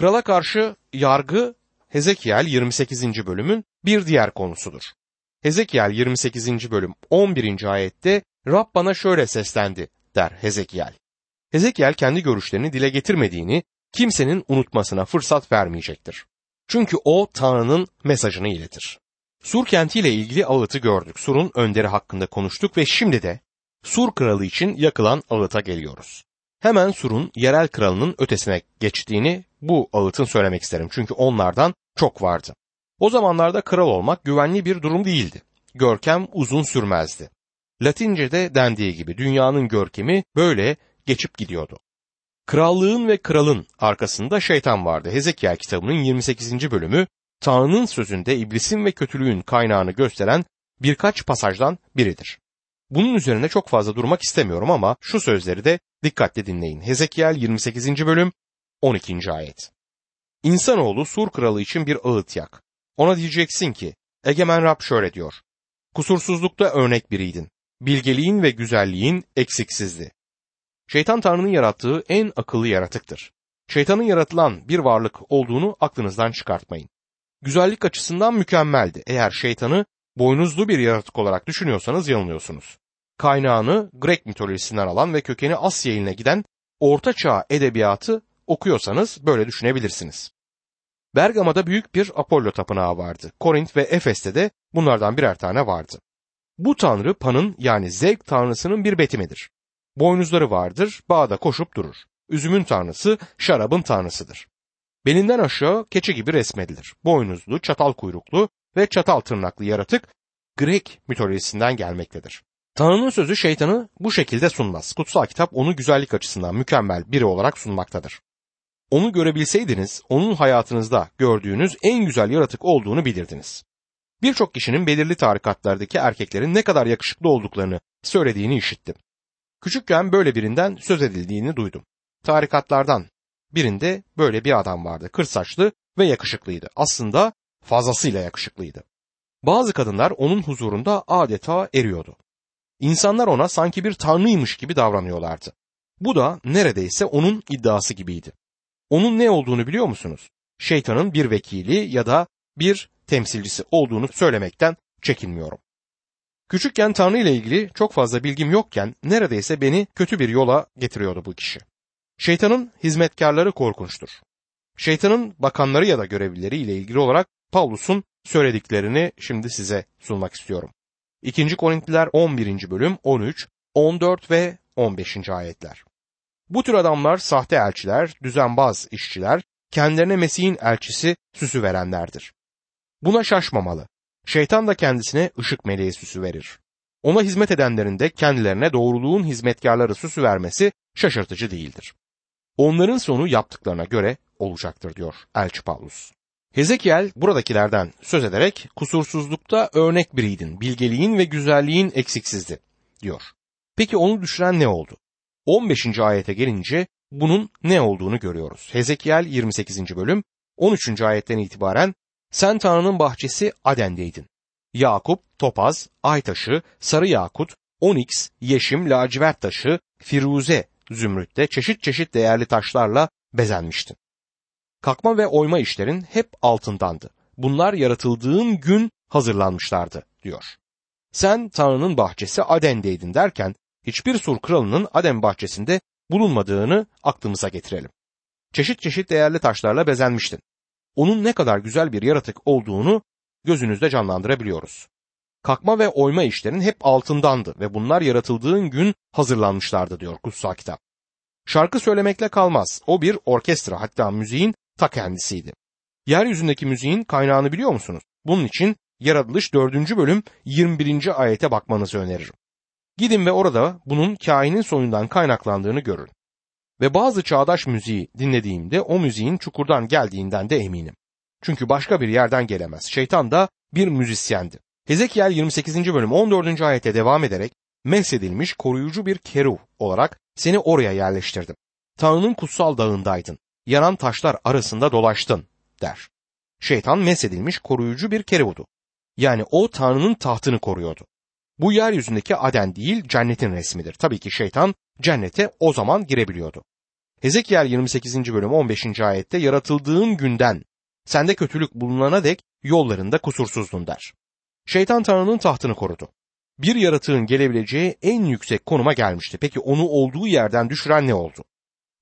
Krala karşı yargı Hezekiel 28. bölümün bir diğer konusudur. Hezekiel 28. bölüm 11. ayette Rab bana şöyle seslendi der Hezekiel. Hezekiel kendi görüşlerini dile getirmediğini kimsenin unutmasına fırsat vermeyecektir. Çünkü o Tanrı'nın mesajını iletir. Sur kentiyle ilgili ağıtı gördük. Sur'un önderi hakkında konuştuk ve şimdi de Sur kralı için yakılan ağıta geliyoruz. Hemen Sur'un yerel kralının ötesine geçtiğini bu ağıtın söylemek isterim. Çünkü onlardan çok vardı. O zamanlarda kral olmak güvenli bir durum değildi. Görkem uzun sürmezdi. Latince'de dendiği gibi dünyanın görkemi böyle geçip gidiyordu. Krallığın ve kralın arkasında şeytan vardı. Hezekiel kitabının 28. bölümü Tanrı'nın sözünde iblisin ve kötülüğün kaynağını gösteren birkaç pasajdan biridir. Bunun üzerine çok fazla durmak istemiyorum ama şu sözleri de dikkatle dinleyin. Hezekiel 28. bölüm 12. ayet. İnsanoğlu Sur kralı için bir ağıt yak. Ona diyeceksin ki, Egemen Rab şöyle diyor. Kusursuzlukta örnek biriydin. Bilgeliğin ve güzelliğin eksiksizdi. Şeytan Tanrı'nın yarattığı en akıllı yaratıktır. Şeytanın yaratılan bir varlık olduğunu aklınızdan çıkartmayın. Güzellik açısından mükemmeldi. Eğer şeytanı boynuzlu bir yaratık olarak düşünüyorsanız yanılıyorsunuz. Kaynağını Grek mitolojisinden alan ve kökeni Asya iline giden Orta Çağ edebiyatı okuyorsanız böyle düşünebilirsiniz. Bergama'da büyük bir Apollo tapınağı vardı. Korint ve Efes'te de bunlardan birer tane vardı. Bu tanrı Pan'ın yani zevk tanrısının bir betimidir. Boynuzları vardır, bağda koşup durur. Üzümün tanrısı, şarabın tanrısıdır. Belinden aşağı keçi gibi resmedilir. Boynuzlu, çatal kuyruklu ve çatal tırnaklı yaratık Grek mitolojisinden gelmektedir. Tanrı'nın sözü şeytanı bu şekilde sunmaz. Kutsal kitap onu güzellik açısından mükemmel biri olarak sunmaktadır. Onu görebilseydiniz onun hayatınızda gördüğünüz en güzel yaratık olduğunu bilirdiniz. Birçok kişinin belirli tarikatlardaki erkeklerin ne kadar yakışıklı olduklarını söylediğini işittim. Küçükken böyle birinden söz edildiğini duydum. Tarikatlardan birinde böyle bir adam vardı. Kır saçlı ve yakışıklıydı. Aslında fazlasıyla yakışıklıydı. Bazı kadınlar onun huzurunda adeta eriyordu. İnsanlar ona sanki bir tanrıymış gibi davranıyorlardı. Bu da neredeyse onun iddiası gibiydi. Onun ne olduğunu biliyor musunuz? Şeytanın bir vekili ya da bir temsilcisi olduğunu söylemekten çekinmiyorum. Küçükken Tanrı ile ilgili çok fazla bilgim yokken neredeyse beni kötü bir yola getiriyordu bu kişi. Şeytanın hizmetkarları korkunçtur. Şeytanın bakanları ya da görevlileri ile ilgili olarak Pavlus'un söylediklerini şimdi size sunmak istiyorum. 2. Korintliler 11. bölüm 13, 14 ve 15. ayetler. Bu tür adamlar sahte elçiler, düzenbaz işçiler, kendilerine Mesih'in elçisi süsü verenlerdir. Buna şaşmamalı. Şeytan da kendisine ışık meleği süsü verir. Ona hizmet edenlerin de kendilerine doğruluğun hizmetkarları süsü vermesi şaşırtıcı değildir. Onların sonu yaptıklarına göre olacaktır diyor Elçi Paulus. Hezekiel buradakilerden söz ederek kusursuzlukta örnek biriydin, bilgeliğin ve güzelliğin eksiksizdi diyor. Peki onu düşüren ne oldu? 15. ayete gelince bunun ne olduğunu görüyoruz. Hezekiel 28. bölüm 13. ayetten itibaren sen Tanrı'nın bahçesi Aden'deydin. Yakup, topaz, ay taşı, sarı yakut, oniks, yeşim, lacivert taşı, firuze, zümrütte çeşit çeşit değerli taşlarla bezenmiştin. Kalkma ve oyma işlerin hep altındandı. Bunlar yaratıldığın gün hazırlanmışlardı diyor. Sen Tanrı'nın bahçesi Aden'deydin derken hiçbir sur kralının Aden bahçesinde bulunmadığını aklımıza getirelim. Çeşit çeşit değerli taşlarla bezenmiştin. Onun ne kadar güzel bir yaratık olduğunu gözünüzde canlandırabiliyoruz. Kalkma ve oyma işlerin hep altındandı ve bunlar yaratıldığın gün hazırlanmışlardı diyor kutsal kitap. Şarkı söylemekle kalmaz. O bir orkestra hatta müziğin ta kendisiydi. Yeryüzündeki müziğin kaynağını biliyor musunuz? Bunun için Yaratılış 4. bölüm 21. ayete bakmanızı öneririm. Gidin ve orada bunun kainin soyundan kaynaklandığını görün. Ve bazı çağdaş müziği dinlediğimde o müziğin çukurdan geldiğinden de eminim. Çünkü başka bir yerden gelemez. Şeytan da bir müzisyendi. Hezekiel 28. bölüm 14. ayete devam ederek mesedilmiş koruyucu bir keruv olarak seni oraya yerleştirdim. Tanrı'nın kutsal dağındaydın. Yanan taşlar arasında dolaştın der. Şeytan mesedilmiş koruyucu bir keruvudu. Yani o Tanrı'nın tahtını koruyordu. Bu yeryüzündeki Aden değil cennetin resmidir. Tabii ki şeytan cennete o zaman girebiliyordu. Hezekiel 28. bölüm 15. ayette yaratıldığın günden sende kötülük bulunana dek yollarında kusursuzdun der. Şeytan Tanrı'nın tahtını korudu. Bir yaratığın gelebileceği en yüksek konuma gelmişti. Peki onu olduğu yerden düşüren ne oldu?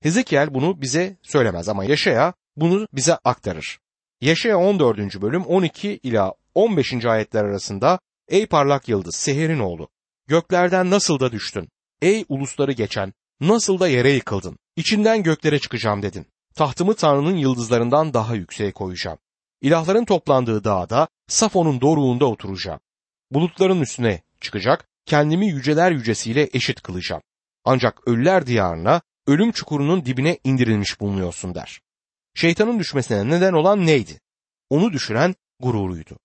Hezekiel bunu bize söylemez ama Yaşaya bunu bize aktarır. Yaşaya 14. bölüm 12 ila 15. ayetler arasında Ey parlak yıldız Seher'in oğlu göklerden nasıl da düştün? Ey ulusları geçen nasıl da yere yıkıldın? İçinden göklere çıkacağım dedin. Tahtımı Tanrı'nın yıldızlarından daha yükseğe koyacağım. İlahların toplandığı dağda Safon'un doruğunda oturacağım. Bulutların üstüne çıkacak, kendimi yüceler yücesiyle eşit kılacağım. Ancak ölüler diyarına, ölüm çukurunun dibine indirilmiş bulunuyorsun der. Şeytanın düşmesine neden olan neydi? Onu düşüren gururuydu.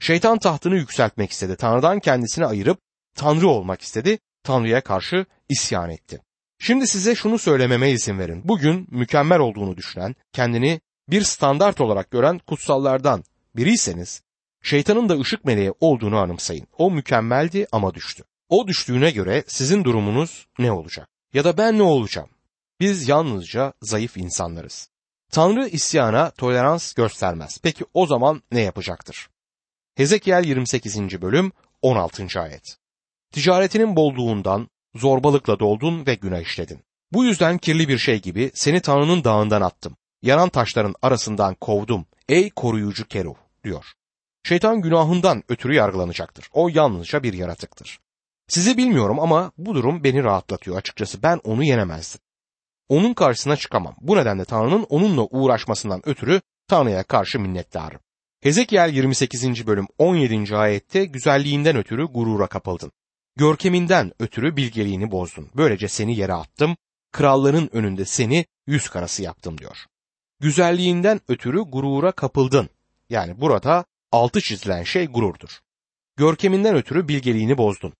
Şeytan tahtını yükseltmek istedi. Tanrı'dan kendisini ayırıp Tanrı olmak istedi. Tanrı'ya karşı isyan etti. Şimdi size şunu söylememe izin verin. Bugün mükemmel olduğunu düşünen, kendini bir standart olarak gören kutsallardan biriyseniz, şeytanın da ışık meleği olduğunu anımsayın. O mükemmeldi ama düştü. O düştüğüne göre sizin durumunuz ne olacak? Ya da ben ne olacağım? Biz yalnızca zayıf insanlarız. Tanrı isyana tolerans göstermez. Peki o zaman ne yapacaktır? Hezekiel 28. bölüm 16. ayet. Ticaretinin bolluğundan zorbalıkla doldun ve günah işledin. Bu yüzden kirli bir şey gibi seni Tanrı'nın dağından attım. Yanan taşların arasından kovdum. Ey koruyucu Keruh diyor. Şeytan günahından ötürü yargılanacaktır. O yalnızca bir yaratıktır. Sizi bilmiyorum ama bu durum beni rahatlatıyor açıkçası. Ben onu yenemezdim. Onun karşısına çıkamam. Bu nedenle Tanrı'nın onunla uğraşmasından ötürü Tanrı'ya karşı minnettarım. Hezekiel 28. bölüm 17. ayette güzelliğinden ötürü gurura kapıldın. Görkeminden ötürü bilgeliğini bozdun. Böylece seni yere attım. Kralların önünde seni yüz karası yaptım diyor. Güzelliğinden ötürü gurura kapıldın. Yani burada altı çizilen şey gururdur. Görkeminden ötürü bilgeliğini bozdun.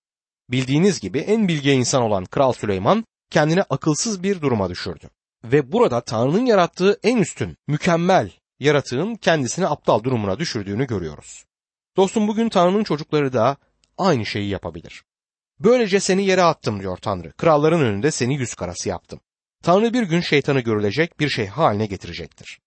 Bildiğiniz gibi en bilge insan olan Kral Süleyman kendini akılsız bir duruma düşürdü. Ve burada Tanrı'nın yarattığı en üstün, mükemmel yaratığın kendisini aptal durumuna düşürdüğünü görüyoruz. Dostum bugün Tanrı'nın çocukları da aynı şeyi yapabilir. Böylece seni yere attım diyor Tanrı. Kralların önünde seni yüz karası yaptım. Tanrı bir gün şeytanı görülecek bir şey haline getirecektir.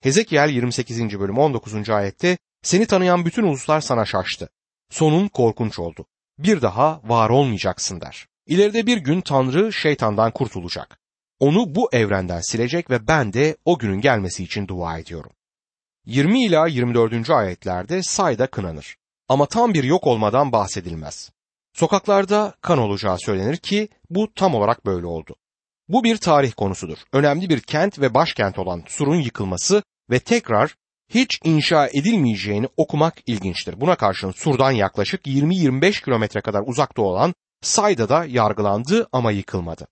Hezekiel 28. bölüm 19. ayette seni tanıyan bütün uluslar sana şaştı. Sonun korkunç oldu. Bir daha var olmayacaksın der. İleride bir gün Tanrı şeytandan kurtulacak. Onu bu evrenden silecek ve ben de o günün gelmesi için dua ediyorum. 20 ila 24. ayetlerde sayda kınanır. Ama tam bir yok olmadan bahsedilmez. Sokaklarda kan olacağı söylenir ki bu tam olarak böyle oldu. Bu bir tarih konusudur. Önemli bir kent ve başkent olan Sur'un yıkılması ve tekrar hiç inşa edilmeyeceğini okumak ilginçtir. Buna karşın Sur'dan yaklaşık 20-25 kilometre kadar uzakta olan Sayda da yargılandı ama yıkılmadı.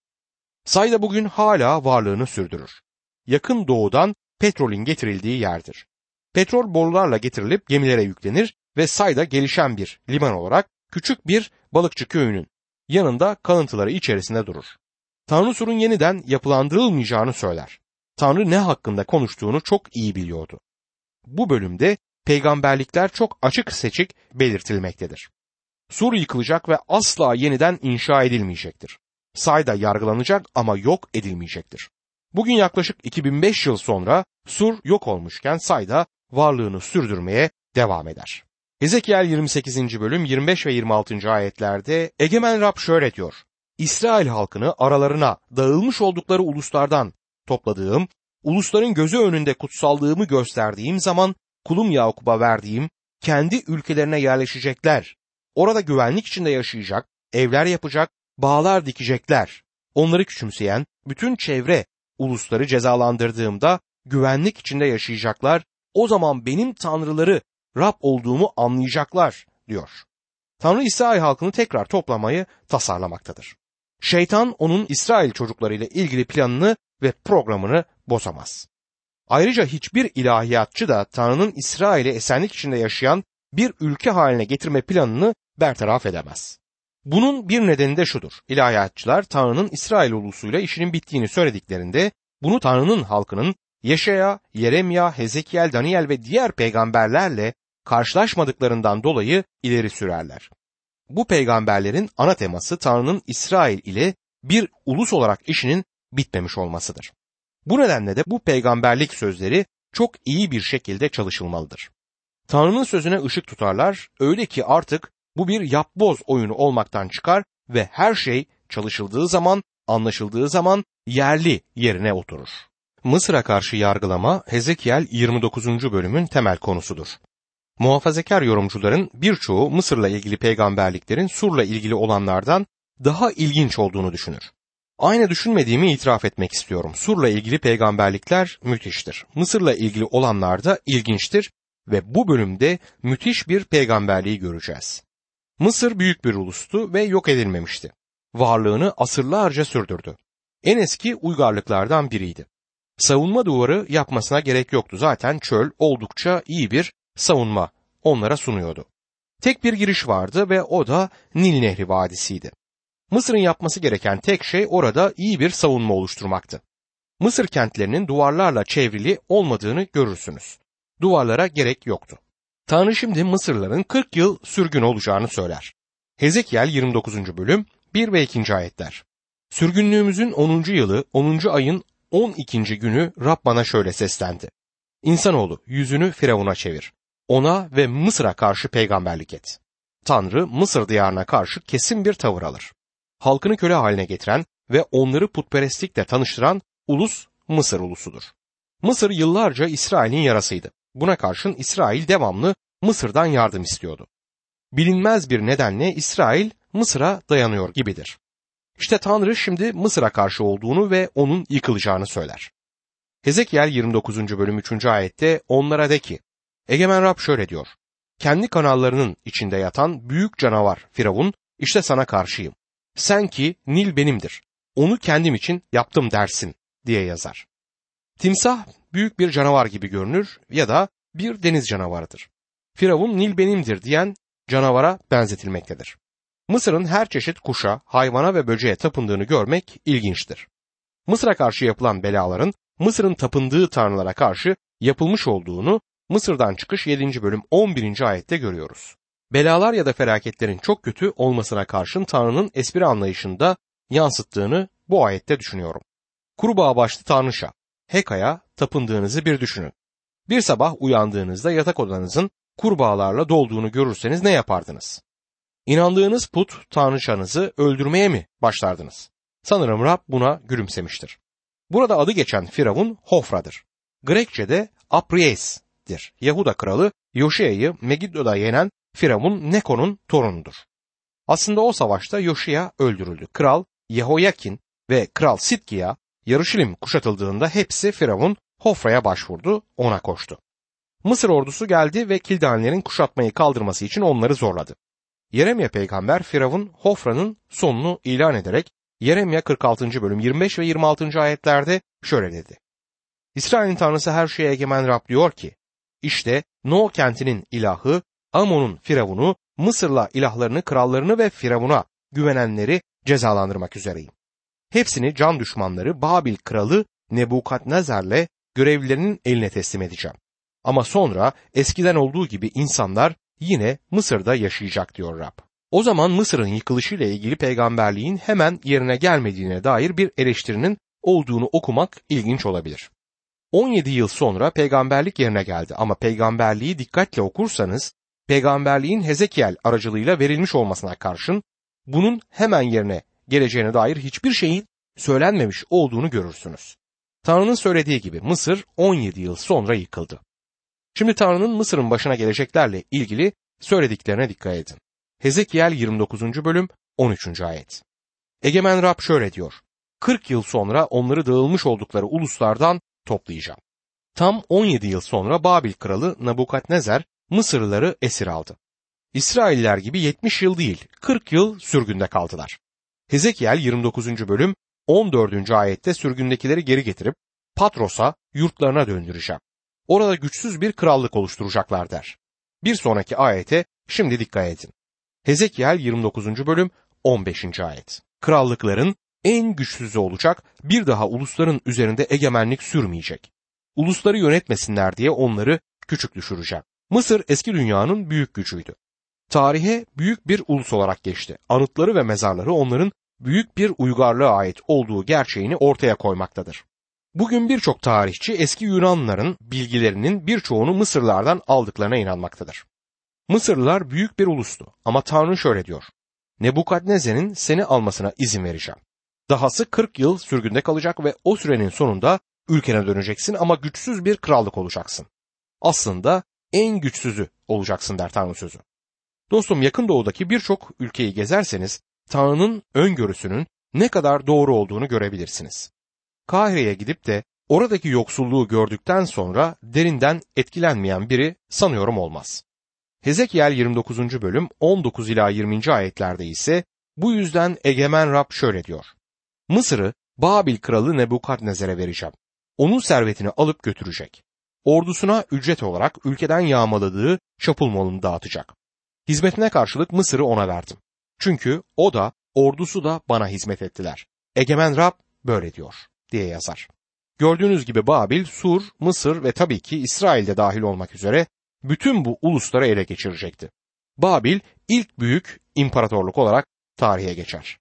Sayda bugün hala varlığını sürdürür. Yakın doğudan petrolün getirildiği yerdir. Petrol borularla getirilip gemilere yüklenir ve Sayda gelişen bir liman olarak küçük bir balıkçı köyünün yanında kalıntıları içerisinde durur. Tanrı Sur'un yeniden yapılandırılmayacağını söyler. Tanrı ne hakkında konuştuğunu çok iyi biliyordu. Bu bölümde peygamberlikler çok açık seçik belirtilmektedir. Sur yıkılacak ve asla yeniden inşa edilmeyecektir. Sayda yargılanacak ama yok edilmeyecektir. Bugün yaklaşık 2005 yıl sonra Sur yok olmuşken Sayda varlığını sürdürmeye devam eder. Ezekiel 28. bölüm 25 ve 26. ayetlerde Egemen Rab şöyle diyor. İsrail halkını aralarına dağılmış oldukları uluslardan topladığım, ulusların gözü önünde kutsallığımı gösterdiğim zaman kulum Yakup'a verdiğim kendi ülkelerine yerleşecekler. Orada güvenlik içinde yaşayacak, evler yapacak, bağlar dikecekler. Onları küçümseyen bütün çevre ulusları cezalandırdığımda güvenlik içinde yaşayacaklar. O zaman benim tanrıları Rab olduğumu anlayacaklar diyor. Tanrı İsrail halkını tekrar toplamayı tasarlamaktadır. Şeytan onun İsrail çocuklarıyla ilgili planını ve programını bozamaz. Ayrıca hiçbir ilahiyatçı da Tanrı'nın İsrail'i esenlik içinde yaşayan bir ülke haline getirme planını bertaraf edemez. Bunun bir nedeni de şudur. İlahiyatçılar Tanrı'nın İsrail ulusuyla işinin bittiğini söylediklerinde bunu Tanrı'nın halkının Yeşaya, Yeremya, Hezekiel, Daniel ve diğer peygamberlerle karşılaşmadıklarından dolayı ileri sürerler. Bu peygamberlerin ana teması Tanrı'nın İsrail ile bir ulus olarak işinin bitmemiş olmasıdır. Bu nedenle de bu peygamberlik sözleri çok iyi bir şekilde çalışılmalıdır. Tanrı'nın sözüne ışık tutarlar öyle ki artık bu bir yapboz oyunu olmaktan çıkar ve her şey çalışıldığı zaman, anlaşıldığı zaman yerli yerine oturur. Mısır'a karşı yargılama Hezekiel 29. bölümün temel konusudur. Muhafazakar yorumcuların birçoğu Mısır'la ilgili peygamberliklerin Sur'la ilgili olanlardan daha ilginç olduğunu düşünür. Aynı düşünmediğimi itiraf etmek istiyorum. Sur'la ilgili peygamberlikler müthiştir. Mısır'la ilgili olanlar da ilginçtir ve bu bölümde müthiş bir peygamberliği göreceğiz. Mısır büyük bir ulustu ve yok edilmemişti. Varlığını asırlarca sürdürdü. En eski uygarlıklardan biriydi. Savunma duvarı yapmasına gerek yoktu. Zaten çöl oldukça iyi bir savunma onlara sunuyordu. Tek bir giriş vardı ve o da Nil Nehri Vadisi'ydi. Mısır'ın yapması gereken tek şey orada iyi bir savunma oluşturmaktı. Mısır kentlerinin duvarlarla çevrili olmadığını görürsünüz. Duvarlara gerek yoktu. Tanrı şimdi Mısırların 40 yıl sürgün olacağını söyler. Hezekiel 29. bölüm 1 ve 2. ayetler. Sürgünlüğümüzün 10. yılı 10. ayın 12. günü Rab bana şöyle seslendi. İnsanoğlu yüzünü Firavun'a çevir. Ona ve Mısır'a karşı peygamberlik et. Tanrı Mısır diyarına karşı kesin bir tavır alır. Halkını köle haline getiren ve onları putperestlikle tanıştıran ulus Mısır ulusudur. Mısır yıllarca İsrail'in yarasıydı. Buna karşın İsrail devamlı Mısır'dan yardım istiyordu. Bilinmez bir nedenle İsrail Mısır'a dayanıyor gibidir. İşte Tanrı şimdi Mısır'a karşı olduğunu ve onun yıkılacağını söyler. Hezekiel 29. bölüm 3. ayette onlara de ki, Egemen Rab şöyle diyor, kendi kanallarının içinde yatan büyük canavar Firavun, işte sana karşıyım. Sen ki Nil benimdir, onu kendim için yaptım dersin diye yazar. Timsah büyük bir canavar gibi görünür ya da bir deniz canavarıdır. Firavun Nil benimdir diyen canavara benzetilmektedir. Mısır'ın her çeşit kuşa, hayvana ve böceğe tapındığını görmek ilginçtir. Mısır'a karşı yapılan belaların Mısır'ın tapındığı tanrılara karşı yapılmış olduğunu Mısır'dan çıkış 7. bölüm 11. ayette görüyoruz. Belalar ya da felaketlerin çok kötü olmasına karşın Tanrı'nın espri anlayışında yansıttığını bu ayette düşünüyorum. Kurbağa başlı Tanrışa, Heka'ya tapındığınızı bir düşünün. Bir sabah uyandığınızda yatak odanızın kurbağalarla dolduğunu görürseniz ne yapardınız? İnandığınız put tanrıçanızı öldürmeye mi başlardınız? Sanırım Rab buna gülümsemiştir. Burada adı geçen Firavun Hofra'dır. Grekçe'de Apries'dir. Yahuda kralı Yoşia'yı Megiddo'da yenen Firavun Neko'nun torunudur. Aslında o savaşta Yoşia öldürüldü. Kral Yehoyakin ve Kral Sitkiya Yarışilim kuşatıldığında hepsi Firavun Hofra'ya başvurdu, ona koştu. Mısır ordusu geldi ve Kildanlerin kuşatmayı kaldırması için onları zorladı. Yeremye peygamber Firavun Hofra'nın sonunu ilan ederek Yeremye 46. bölüm 25 ve 26. ayetlerde şöyle dedi. İsrail'in tanrısı her şeye egemen Rab diyor ki, işte No kentinin ilahı, Amon'un firavunu, Mısır'la ilahlarını, krallarını ve firavuna güvenenleri cezalandırmak üzereyim. Hepsini can düşmanları Babil kralı Nebukadnezar'le görevlilerinin eline teslim edeceğim. Ama sonra eskiden olduğu gibi insanlar yine Mısır'da yaşayacak diyor Rab. O zaman Mısır'ın yıkılışıyla ilgili peygamberliğin hemen yerine gelmediğine dair bir eleştirinin olduğunu okumak ilginç olabilir. 17 yıl sonra peygamberlik yerine geldi ama peygamberliği dikkatle okursanız peygamberliğin Hezekiel aracılığıyla verilmiş olmasına karşın bunun hemen yerine geleceğine dair hiçbir şeyin söylenmemiş olduğunu görürsünüz. Tanrı'nın söylediği gibi Mısır 17 yıl sonra yıkıldı. Şimdi Tanrı'nın Mısır'ın başına geleceklerle ilgili söylediklerine dikkat edin. Hezekiel 29. bölüm 13. ayet. Egemen Rab şöyle diyor. 40 yıl sonra onları dağılmış oldukları uluslardan toplayacağım. Tam 17 yıl sonra Babil kralı Nabukadnezar Mısırlıları esir aldı. İsrailler gibi 70 yıl değil 40 yıl sürgünde kaldılar. Hezekiel 29. bölüm 14. ayette sürgündekileri geri getirip Patros'a yurtlarına döndüreceğim. Orada güçsüz bir krallık oluşturacaklar der. Bir sonraki ayete şimdi dikkat edin. Hezekiel 29. bölüm 15. ayet. Krallıkların en güçsüzü olacak, bir daha ulusların üzerinde egemenlik sürmeyecek. Ulusları yönetmesinler diye onları küçük düşüreceğim. Mısır eski dünyanın büyük gücüydü. Tarihe büyük bir ulus olarak geçti. Anıtları ve mezarları onların büyük bir uygarlığa ait olduğu gerçeğini ortaya koymaktadır. Bugün birçok tarihçi eski Yunanlıların bilgilerinin birçoğunu Mısırlardan aldıklarına inanmaktadır. Mısırlılar büyük bir ulustu ama Tanrı şöyle diyor. Nebukadnezer'in seni almasına izin vereceğim. Dahası 40 yıl sürgünde kalacak ve o sürenin sonunda ülkene döneceksin ama güçsüz bir krallık olacaksın. Aslında en güçsüzü olacaksın der Tanrı sözü. Dostum yakın doğudaki birçok ülkeyi gezerseniz Tanrı'nın öngörüsünün ne kadar doğru olduğunu görebilirsiniz. Kahire'ye gidip de oradaki yoksulluğu gördükten sonra derinden etkilenmeyen biri sanıyorum olmaz. Hezekiel 29. bölüm 19 ila 20. ayetlerde ise bu yüzden egemen Rab şöyle diyor. Mısır'ı Babil kralı Nebukadnezer'e vereceğim. Onun servetini alıp götürecek. Ordusuna ücret olarak ülkeden yağmaladığı çapul malını dağıtacak. Hizmetine karşılık Mısır'ı ona verdim. Çünkü o da ordusu da bana hizmet ettiler. Egemen Rab böyle diyor diye yazar. Gördüğünüz gibi Babil, Sur, Mısır ve tabii ki İsrail'de dahil olmak üzere bütün bu ulusları ele geçirecekti. Babil ilk büyük imparatorluk olarak tarihe geçer.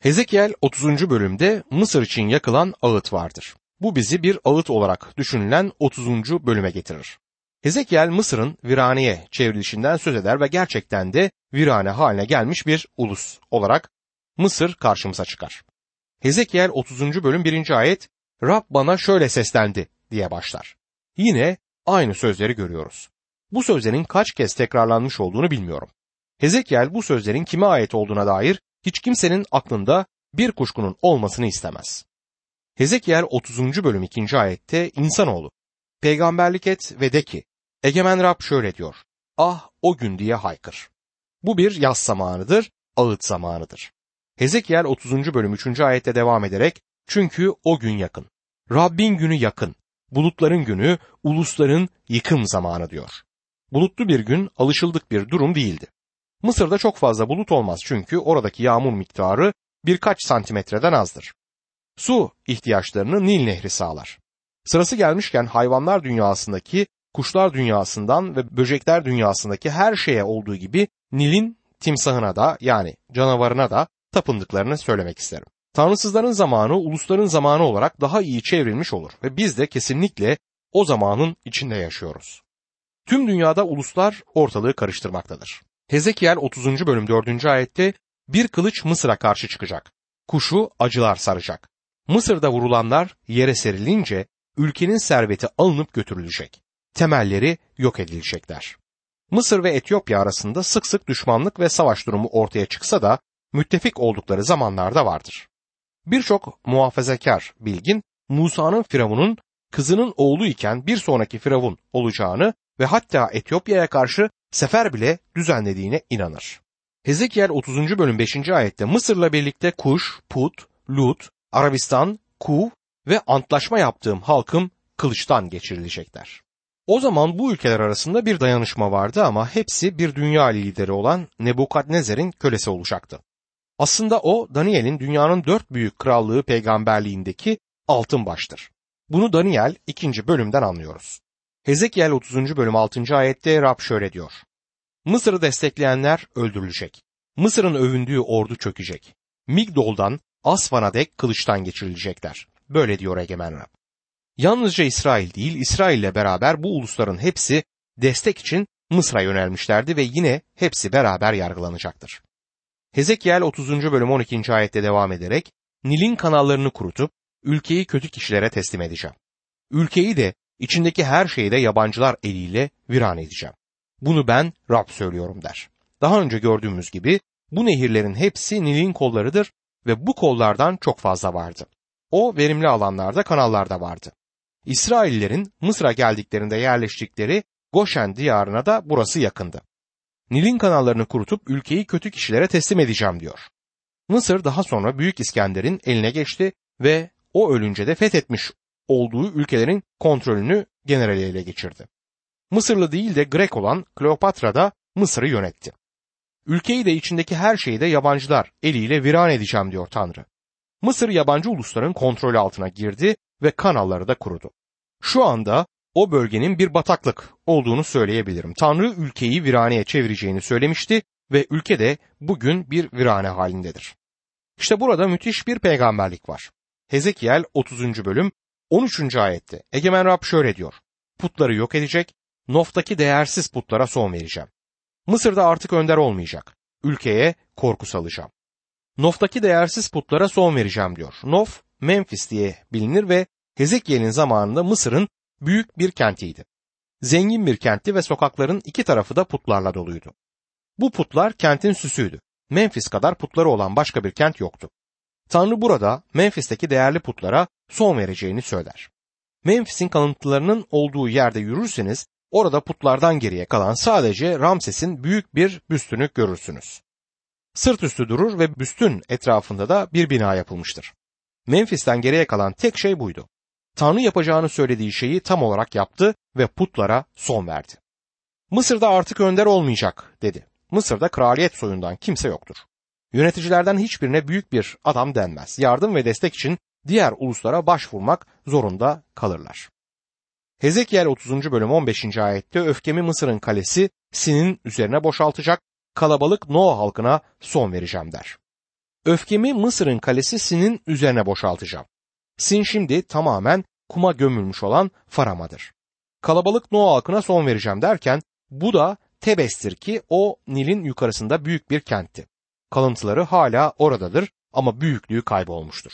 Hezekiel 30. bölümde Mısır için yakılan ağıt vardır. Bu bizi bir ağıt olarak düşünülen 30. bölüme getirir. Hezekiel Mısır'ın viraneye çevrilişinden söz eder ve gerçekten de virane haline gelmiş bir ulus olarak Mısır karşımıza çıkar. Hezekiel 30. bölüm 1. ayet Rab bana şöyle seslendi diye başlar. Yine aynı sözleri görüyoruz. Bu sözlerin kaç kez tekrarlanmış olduğunu bilmiyorum. Hezekiel bu sözlerin kime ait olduğuna dair hiç kimsenin aklında bir kuşkunun olmasını istemez. Hezekiel 30. bölüm 2. ayette insanoğlu peygamberlik et ve de ki Egemen Rab şöyle diyor. Ah o gün diye haykır. Bu bir yaz zamanıdır, ağıt zamanıdır. Hezekiel 30. bölüm 3. ayette devam ederek çünkü o gün yakın. Rabbin günü yakın. Bulutların günü, ulusların yıkım zamanı diyor. Bulutlu bir gün alışıldık bir durum değildi. Mısır'da çok fazla bulut olmaz çünkü oradaki yağmur miktarı birkaç santimetreden azdır. Su ihtiyaçlarını Nil Nehri sağlar. Sırası gelmişken hayvanlar dünyasındaki, kuşlar dünyasından ve böcekler dünyasındaki her şeye olduğu gibi Nil'in timsahına da yani canavarına da tapındıklarını söylemek isterim. Tanrısızların zamanı ulusların zamanı olarak daha iyi çevrilmiş olur ve biz de kesinlikle o zamanın içinde yaşıyoruz. Tüm dünyada uluslar ortalığı karıştırmaktadır. Hezekiel 30. bölüm 4. ayette bir kılıç Mısır'a karşı çıkacak. Kuşu acılar saracak. Mısır'da vurulanlar yere serilince ülkenin serveti alınıp götürülecek. Temelleri yok edilecekler. Mısır ve Etiyopya arasında sık sık düşmanlık ve savaş durumu ortaya çıksa da müttefik oldukları zamanlarda vardır. Birçok muhafazakar bilgin Musa'nın Firavun'un kızının oğlu iken bir sonraki Firavun olacağını ve hatta Etiyopya'ya karşı sefer bile düzenlediğine inanır. Hezekiel 30. bölüm 5. ayette Mısır'la birlikte Kuş, Put, Lut, Arabistan, Kuv ve antlaşma yaptığım halkım kılıçtan geçirilecekler. O zaman bu ülkeler arasında bir dayanışma vardı ama hepsi bir dünya lideri olan Nebukadnezer'in kölesi olacaktı. Aslında o Daniel'in dünyanın dört büyük krallığı peygamberliğindeki altın baştır. Bunu Daniel 2. bölümden anlıyoruz. Hezekiel 30. bölüm 6. ayette Rab şöyle diyor. Mısır'ı destekleyenler öldürülecek. Mısır'ın övündüğü ordu çökecek. Migdol'dan Asvan'a dek kılıçtan geçirilecekler. Böyle diyor Egemen Rab. Yalnızca İsrail değil, İsrail ile beraber bu ulusların hepsi destek için Mısır'a yönelmişlerdi ve yine hepsi beraber yargılanacaktır. Hezekiel 30. bölüm 12. ayette devam ederek Nil'in kanallarını kurutup ülkeyi kötü kişilere teslim edeceğim. Ülkeyi de içindeki her şeyi de yabancılar eliyle viran edeceğim. Bunu ben Rab söylüyorum der. Daha önce gördüğümüz gibi bu nehirlerin hepsi Nil'in kollarıdır ve bu kollardan çok fazla vardı. O verimli alanlarda kanallarda vardı. İsraillerin Mısır'a geldiklerinde yerleştikleri Goşen diyarına da burası yakındı. Nil'in kanallarını kurutup ülkeyi kötü kişilere teslim edeceğim diyor. Mısır daha sonra Büyük İskender'in eline geçti ve o ölünce de fethetmiş olduğu ülkelerin kontrolünü generali ele geçirdi. Mısırlı değil de Grek olan Kleopatra da Mısır'ı yönetti. Ülkeyi de içindeki her şeyi de yabancılar eliyle viran edeceğim diyor Tanrı. Mısır yabancı ulusların kontrolü altına girdi ve kanalları da kurudu. Şu anda o bölgenin bir bataklık olduğunu söyleyebilirim. Tanrı ülkeyi viraneye çevireceğini söylemişti ve ülke de bugün bir virane halindedir. İşte burada müthiş bir peygamberlik var. Hezekiel 30. bölüm 13. ayette Egemen Rab şöyle diyor. Putları yok edecek, Nof'taki değersiz putlara son vereceğim. Mısır'da artık önder olmayacak. Ülkeye korku salacağım. Nof'taki değersiz putlara son vereceğim diyor. Nof, Memphis diye bilinir ve Hezekiel'in zamanında Mısır'ın büyük bir kentiydi. Zengin bir kentti ve sokakların iki tarafı da putlarla doluydu. Bu putlar kentin süsüydü. Memphis kadar putları olan başka bir kent yoktu. Tanrı burada Memphis'teki değerli putlara son vereceğini söyler. Memphis'in kalıntılarının olduğu yerde yürürseniz orada putlardan geriye kalan sadece Ramses'in büyük bir büstünü görürsünüz. Sırt üstü durur ve büstün etrafında da bir bina yapılmıştır. Memphis'ten geriye kalan tek şey buydu. Tanrı yapacağını söylediği şeyi tam olarak yaptı ve putlara son verdi. Mısır'da artık önder olmayacak dedi. Mısır'da kraliyet soyundan kimse yoktur. Yöneticilerden hiçbirine büyük bir adam denmez. Yardım ve destek için diğer uluslara başvurmak zorunda kalırlar. Hezekiel 30. bölüm 15. ayette öfkemi Mısır'ın kalesi Sin'in üzerine boşaltacak, kalabalık No halkına son vereceğim der. Öfkemi Mısır'ın kalesi Sin'in üzerine boşaltacağım. Sin şimdi tamamen kuma gömülmüş olan Farama'dır. Kalabalık No halkına son vereceğim derken bu da Tebes'tir ki o Nil'in yukarısında büyük bir kentti. Kalıntıları hala oradadır ama büyüklüğü kaybolmuştur.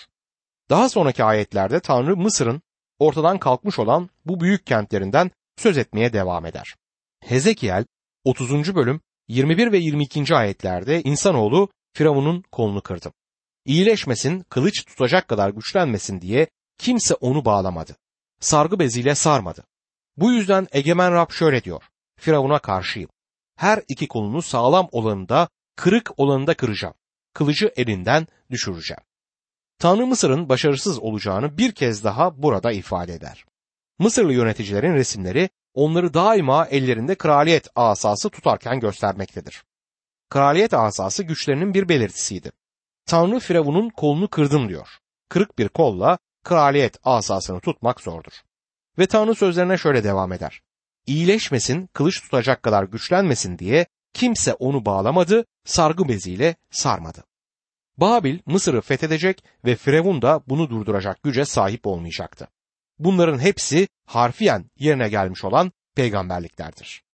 Daha sonraki ayetlerde Tanrı Mısır'ın ortadan kalkmış olan bu büyük kentlerinden söz etmeye devam eder. Hezekiel 30. bölüm 21 ve 22. ayetlerde insanoğlu Firavun'un kolunu kırdı. İyileşmesin, kılıç tutacak kadar güçlenmesin diye kimse onu bağlamadı. Sargı beziyle sarmadı. Bu yüzden egemen Rab şöyle diyor. Firavun'a karşıyım. Her iki kolunu sağlam olanında, kırık olanında kıracağım. Kılıcı elinden düşüreceğim. Tanrı Mısır'ın başarısız olacağını bir kez daha burada ifade eder. Mısırlı yöneticilerin resimleri onları daima ellerinde kraliyet asası tutarken göstermektedir. Kraliyet asası güçlerinin bir belirtisiydi. Tanrı Firavun'un kolunu kırdım diyor. Kırık bir kolla kraliyet asasını tutmak zordur. Ve Tanrı sözlerine şöyle devam eder. İyileşmesin, kılıç tutacak kadar güçlenmesin diye kimse onu bağlamadı, sargı beziyle sarmadı. Babil Mısır'ı fethedecek ve Firavun da bunu durduracak güce sahip olmayacaktı. Bunların hepsi harfiyen yerine gelmiş olan peygamberliklerdir.